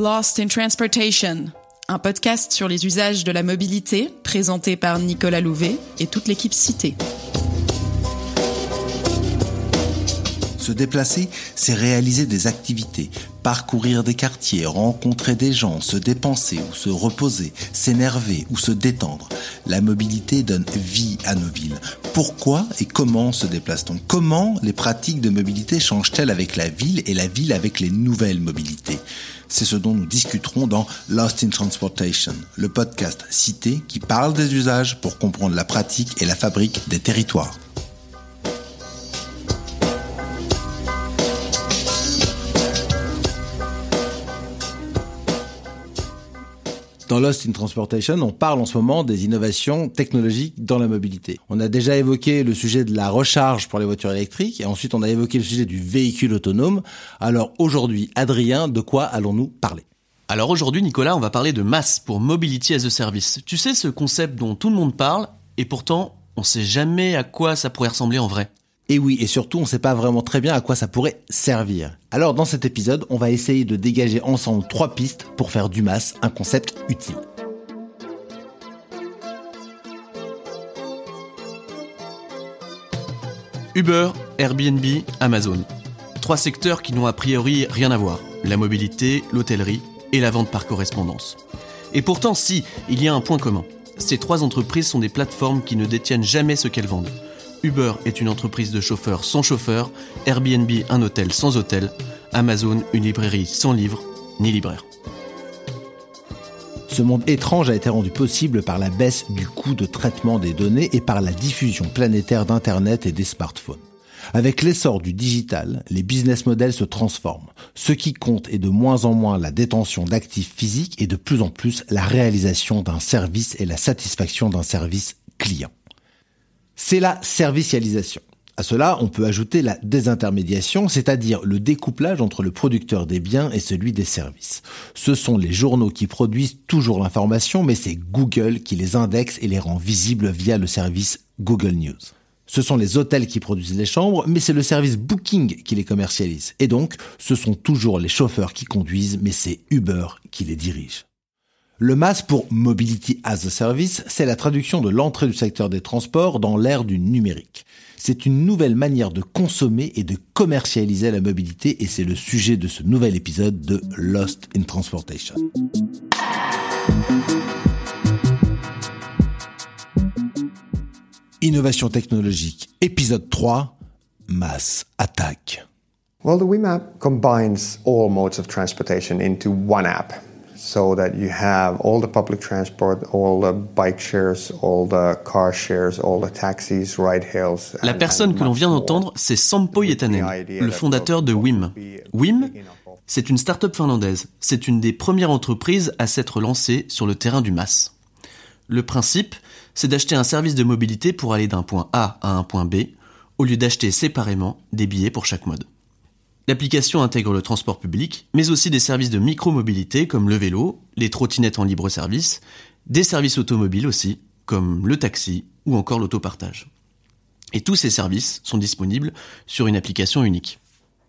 Lost in Transportation, un podcast sur les usages de la mobilité présenté par Nicolas Louvet et toute l'équipe citée. Se déplacer, c'est réaliser des activités, parcourir des quartiers, rencontrer des gens, se dépenser ou se reposer, s'énerver ou se détendre. La mobilité donne vie à nos villes. Pourquoi et comment se déplace-t-on? Comment les pratiques de mobilité changent-elles avec la ville et la ville avec les nouvelles mobilités? C'est ce dont nous discuterons dans Lost in Transportation, le podcast cité qui parle des usages pour comprendre la pratique et la fabrique des territoires. Lost in Transportation, on parle en ce moment des innovations technologiques dans la mobilité. On a déjà évoqué le sujet de la recharge pour les voitures électriques et ensuite on a évoqué le sujet du véhicule autonome. Alors aujourd'hui, Adrien, de quoi allons-nous parler? Alors aujourd'hui, Nicolas, on va parler de masse pour Mobility as a Service. Tu sais ce concept dont tout le monde parle et pourtant on sait jamais à quoi ça pourrait ressembler en vrai. Et oui, et surtout, on ne sait pas vraiment très bien à quoi ça pourrait servir. Alors dans cet épisode, on va essayer de dégager ensemble trois pistes pour faire du MAS un concept utile. Uber, Airbnb, Amazon. Trois secteurs qui n'ont a priori rien à voir. La mobilité, l'hôtellerie et la vente par correspondance. Et pourtant, si, il y a un point commun. Ces trois entreprises sont des plateformes qui ne détiennent jamais ce qu'elles vendent. Uber est une entreprise de chauffeurs sans chauffeur, Airbnb un hôtel sans hôtel, Amazon une librairie sans livre ni libraire. Ce monde étrange a été rendu possible par la baisse du coût de traitement des données et par la diffusion planétaire d'Internet et des smartphones. Avec l'essor du digital, les business models se transforment. Ce qui compte est de moins en moins la détention d'actifs physiques et de plus en plus la réalisation d'un service et la satisfaction d'un service client c'est la servicialisation. À cela, on peut ajouter la désintermédiation, c'est-à-dire le découplage entre le producteur des biens et celui des services. Ce sont les journaux qui produisent toujours l'information, mais c'est Google qui les indexe et les rend visibles via le service Google News. Ce sont les hôtels qui produisent les chambres, mais c'est le service Booking qui les commercialise. Et donc, ce sont toujours les chauffeurs qui conduisent, mais c'est Uber qui les dirige. Le MAS pour Mobility as a Service, c'est la traduction de l'entrée du secteur des transports dans l'ère du numérique. C'est une nouvelle manière de consommer et de commercialiser la mobilité et c'est le sujet de ce nouvel épisode de Lost in Transportation. Innovation technologique, épisode 3, Mass Attack. Well, the WIMAP combines all modes of transportation into one app so that you have all the public transport, all the bike shares, all the car shares, all the taxis, ride hails. La personne que l'on vient d'entendre, c'est Sampo Yetanen, le fondateur de WIM. WIM, c'est une start-up finlandaise. C'est une des premières entreprises à s'être lancée sur le terrain du mass. Le principe, c'est d'acheter un service de mobilité pour aller d'un point A à un point B, au lieu d'acheter séparément des billets pour chaque mode. L'application intègre le transport public, mais aussi des services de micro-mobilité comme le vélo, les trottinettes en libre service, des services automobiles aussi, comme le taxi ou encore l'autopartage. Et tous ces services sont disponibles sur une application unique.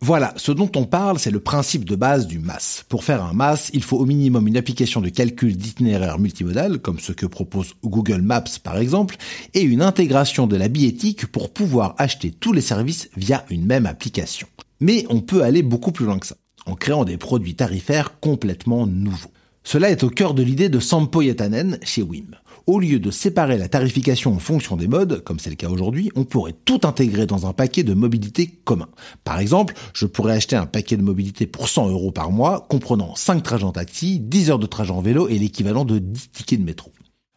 Voilà, ce dont on parle, c'est le principe de base du MAS. Pour faire un MAS, il faut au minimum une application de calcul d'itinéraire multimodal, comme ce que propose Google Maps par exemple, et une intégration de la billettique pour pouvoir acheter tous les services via une même application. Mais on peut aller beaucoup plus loin que ça, en créant des produits tarifaires complètement nouveaux. Cela est au cœur de l'idée de Sampo Yetanen chez WIM. Au lieu de séparer la tarification en fonction des modes, comme c'est le cas aujourd'hui, on pourrait tout intégrer dans un paquet de mobilité commun. Par exemple, je pourrais acheter un paquet de mobilité pour 100 euros par mois, comprenant 5 trajets en taxi, 10 heures de trajet en vélo et l'équivalent de 10 tickets de métro.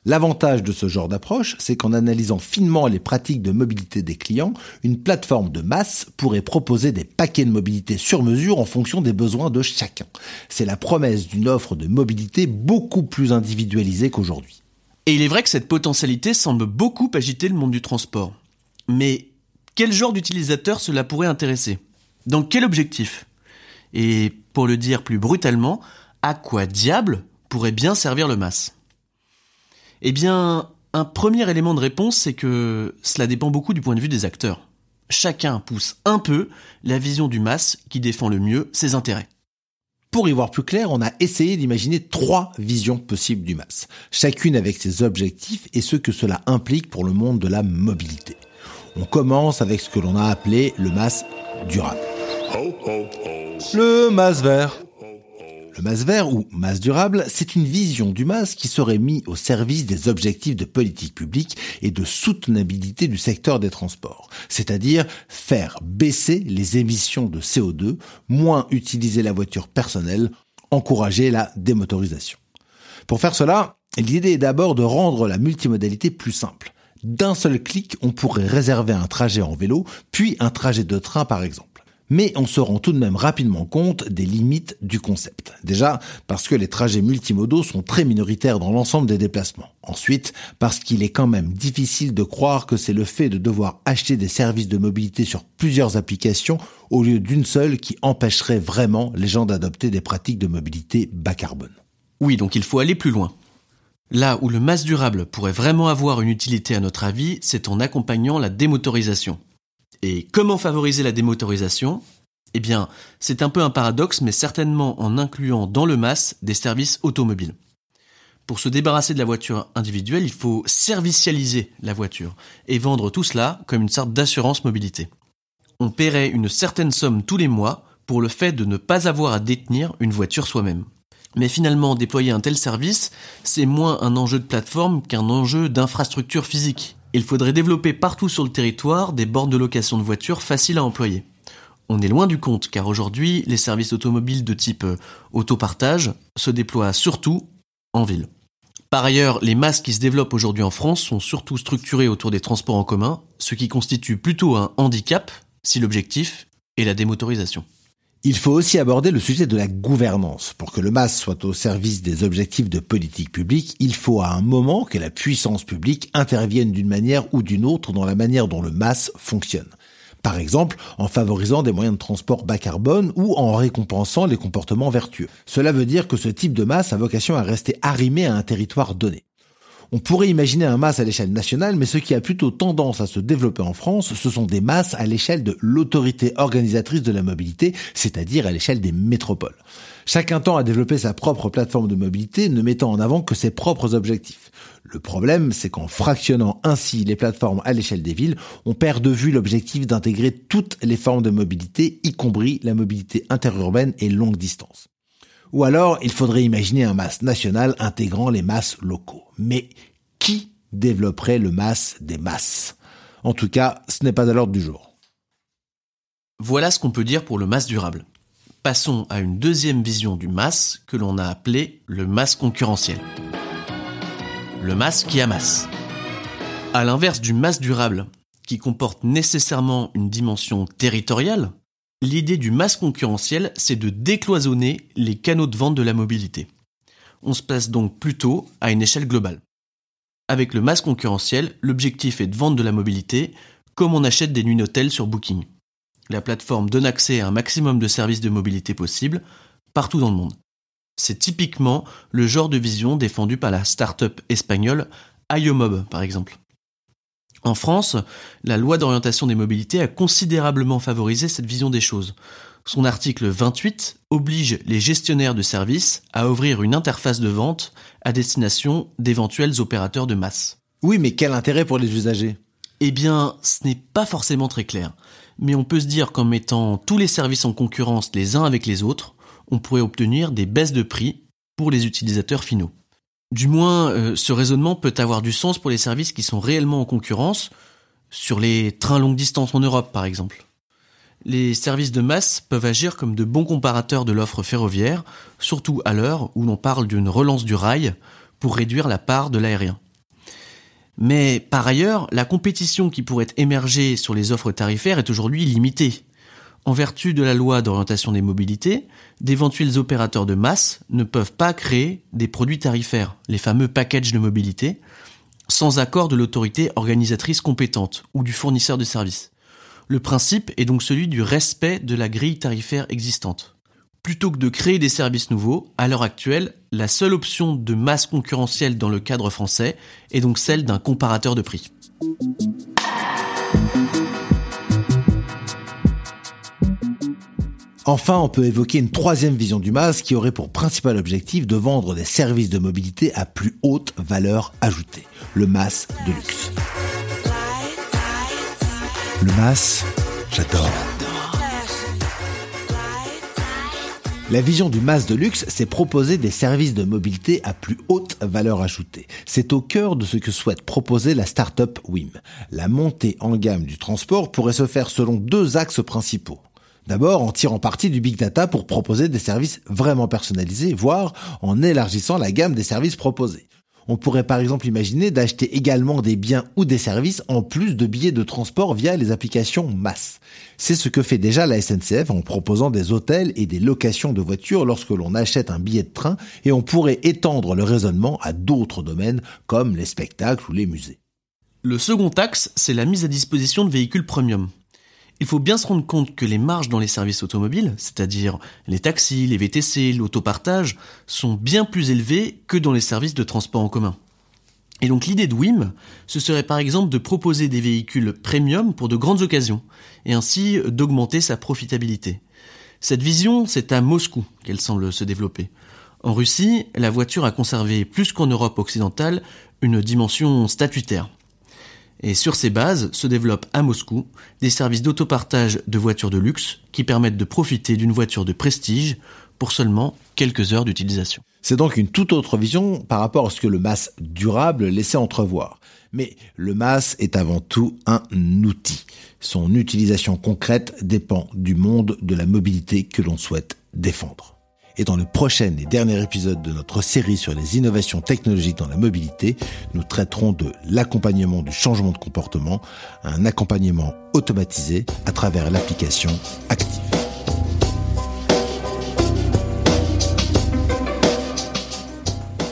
L'avantage de ce genre d'approche, c'est qu'en analysant finement les pratiques de mobilité des clients, une plateforme de masse pourrait proposer des paquets de mobilité sur mesure en fonction des besoins de chacun. C'est la promesse d'une offre de mobilité beaucoup plus individualisée qu'aujourd'hui. Et il est vrai que cette potentialité semble beaucoup agiter le monde du transport. Mais quel genre d'utilisateur cela pourrait intéresser? Dans quel objectif? Et pour le dire plus brutalement, à quoi diable pourrait bien servir le masse? Eh bien, un premier élément de réponse, c'est que cela dépend beaucoup du point de vue des acteurs. Chacun pousse un peu la vision du masse qui défend le mieux ses intérêts. Pour y voir plus clair, on a essayé d'imaginer trois visions possibles du MAS, chacune avec ses objectifs et ce que cela implique pour le monde de la mobilité. On commence avec ce que l'on a appelé le MAS durable. Le MAS vert. Le MAS vert ou MAS durable, c'est une vision du MAS qui serait mis au service des objectifs de politique publique et de soutenabilité du secteur des transports, c'est-à-dire faire baisser les émissions de CO2, moins utiliser la voiture personnelle, encourager la démotorisation. Pour faire cela, l'idée est d'abord de rendre la multimodalité plus simple. D'un seul clic, on pourrait réserver un trajet en vélo, puis un trajet de train par exemple mais on se rend tout de même rapidement compte des limites du concept. Déjà, parce que les trajets multimodaux sont très minoritaires dans l'ensemble des déplacements. Ensuite, parce qu'il est quand même difficile de croire que c'est le fait de devoir acheter des services de mobilité sur plusieurs applications au lieu d'une seule qui empêcherait vraiment les gens d'adopter des pratiques de mobilité bas carbone. Oui, donc il faut aller plus loin. Là où le masse durable pourrait vraiment avoir une utilité à notre avis, c'est en accompagnant la démotorisation. Et comment favoriser la démotorisation? Eh bien, c'est un peu un paradoxe, mais certainement en incluant dans le MAS des services automobiles. Pour se débarrasser de la voiture individuelle, il faut servicialiser la voiture et vendre tout cela comme une sorte d'assurance mobilité. On paierait une certaine somme tous les mois pour le fait de ne pas avoir à détenir une voiture soi-même. Mais finalement, déployer un tel service, c'est moins un enjeu de plateforme qu'un enjeu d'infrastructure physique. Il faudrait développer partout sur le territoire des bornes de location de voitures faciles à employer. On est loin du compte car aujourd'hui, les services automobiles de type euh, autopartage se déploient surtout en ville. Par ailleurs, les masses qui se développent aujourd'hui en France sont surtout structurées autour des transports en commun, ce qui constitue plutôt un handicap si l'objectif est la démotorisation. Il faut aussi aborder le sujet de la gouvernance. Pour que le MAS soit au service des objectifs de politique publique, il faut à un moment que la puissance publique intervienne d'une manière ou d'une autre dans la manière dont le MAS fonctionne. Par exemple, en favorisant des moyens de transport bas carbone ou en récompensant les comportements vertueux. Cela veut dire que ce type de masse a vocation à rester arrimé à un territoire donné. On pourrait imaginer un MAS à l'échelle nationale, mais ce qui a plutôt tendance à se développer en France, ce sont des masses à l'échelle de l'autorité organisatrice de la mobilité, c'est-à-dire à, l'échelle des métropoles. Chacun tend à développer sa propre plateforme de mobilité, ne mettant en avant que ses propres objectifs. Le problème, c'est qu'en fractionnant ainsi les plateformes à l'échelle des villes, on perd de vue l'objectif d'intégrer toutes les formes de mobilité, y compris la mobilité interurbaine et longue distance. Ou alors, il faudrait imaginer un MAS national intégrant les masses locaux. Mais qui développerait le MAS des masses? En tout cas, ce n'est pas à l'ordre du jour. Voilà ce qu'on peut dire pour le MAS durable. Passons à une deuxième vision du MAS que l'on a appelé le MAS concurrentiel. Le MAS qui amasse. À l'inverse du MAS durable, qui comporte nécessairement une dimension territoriale, L'idée du masse concurrentiel, c'est de décloisonner les canaux de vente de la mobilité. On se place donc plutôt à une échelle globale. Avec le masse concurrentiel, l'objectif est de vendre de la mobilité comme on achète des nuits d'hôtel sur Booking. La plateforme donne accès à un maximum de services de mobilité possibles partout dans le monde. C'est typiquement le genre de vision défendue par la start-up espagnole IOMOB par exemple. En France, la loi d'orientation des mobilités a considérablement favorisé cette vision des choses. Son article 28 oblige les gestionnaires de services à ouvrir une interface de vente à destination d'éventuels opérateurs de masse. Oui, mais quel intérêt pour les usagers? Eh bien, ce n'est pas forcément très clair. Mais on peut se dire qu'en mettant tous les services en concurrence les uns avec les autres, on pourrait obtenir des baisses de prix pour les utilisateurs finaux. Du moins, euh, ce raisonnement peut avoir du sens pour les services qui sont réellement en concurrence, sur les trains longue distance en Europe par exemple. Les services de masse peuvent agir comme de bons comparateurs de l'offre ferroviaire, surtout à l'heure où l'on parle d'une relance du rail pour réduire la part de l'aérien. Mais par ailleurs, la compétition qui pourrait émerger sur les offres tarifaires est aujourd'hui limitée. En vertu de la loi d'orientation des mobilités, d'éventuels opérateurs de masse ne peuvent pas créer des produits tarifaires, les fameux packages de mobilité, sans accord de l'autorité organisatrice compétente ou du fournisseur de services. Le principe est donc celui du respect de la grille tarifaire existante. Plutôt que de créer des services nouveaux, à l'heure actuelle, la seule option de masse concurrentielle dans le cadre français est donc celle d'un comparateur de prix. Enfin, on peut évoquer une troisième vision du MAS qui aurait pour principal objectif de vendre des services de mobilité à plus haute valeur ajoutée, le MAS de luxe. Le MAS, j'adore. La vision du MAS de luxe, c'est proposer des services de mobilité à plus haute valeur ajoutée. C'est au cœur de ce que souhaite proposer la start-up WIM. La montée en gamme du transport pourrait se faire selon deux axes principaux. D'abord en tirant parti du big data pour proposer des services vraiment personnalisés, voire en élargissant la gamme des services proposés. On pourrait par exemple imaginer d'acheter également des biens ou des services en plus de billets de transport via les applications masse. C'est ce que fait déjà la SNCF en proposant des hôtels et des locations de voitures lorsque l'on achète un billet de train et on pourrait étendre le raisonnement à d'autres domaines comme les spectacles ou les musées. Le second axe, c'est la mise à disposition de véhicules premium. Il faut bien se rendre compte que les marges dans les services automobiles, c'est-à-dire les taxis, les VTC, l'autopartage, sont bien plus élevées que dans les services de transport en commun. Et donc l'idée de WIM, ce serait par exemple de proposer des véhicules premium pour de grandes occasions, et ainsi d'augmenter sa profitabilité. Cette vision, c'est à Moscou qu'elle semble se développer. En Russie, la voiture a conservé plus qu'en Europe occidentale une dimension statutaire. Et sur ces bases se développent à Moscou des services d'autopartage de voitures de luxe qui permettent de profiter d'une voiture de prestige pour seulement quelques heures d'utilisation. C'est donc une toute autre vision par rapport à ce que le MAS durable laissait entrevoir. Mais le MAS est avant tout un outil. Son utilisation concrète dépend du monde de la mobilité que l'on souhaite défendre. Et dans le prochain et dernier épisode de notre série sur les innovations technologiques dans la mobilité, nous traiterons de l'accompagnement du changement de comportement, un accompagnement automatisé à travers l'application Active.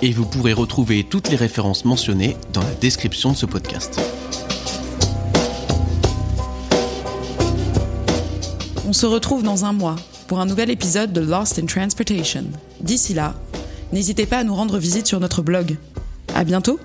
Et vous pourrez retrouver toutes les références mentionnées dans la description de ce podcast. On se retrouve dans un mois pour un nouvel épisode de Lost in Transportation. D'ici là, n'hésitez pas à nous rendre visite sur notre blog. À bientôt!